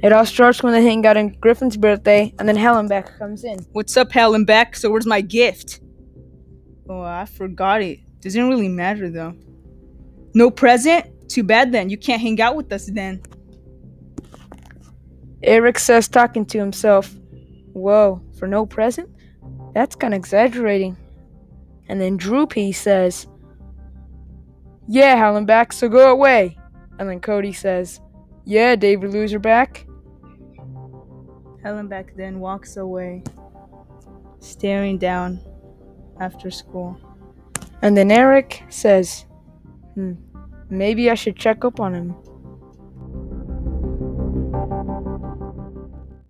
It all starts when they hang out on Griffin's birthday, and then Hallenbeck comes in. What's up, Hallenbeck? So where's my gift? Oh, I forgot it. Doesn't really matter though. No present? Too bad then. You can't hang out with us then. Eric says, talking to himself, Whoa, for no present? That's kind of exaggerating. And then Droopy says, Yeah, Hallenbeck, so go away. And then Cody says, Yeah, David Loserback. back then walks away, staring down after school. And then Eric says, Hmm, maybe I should check up on him.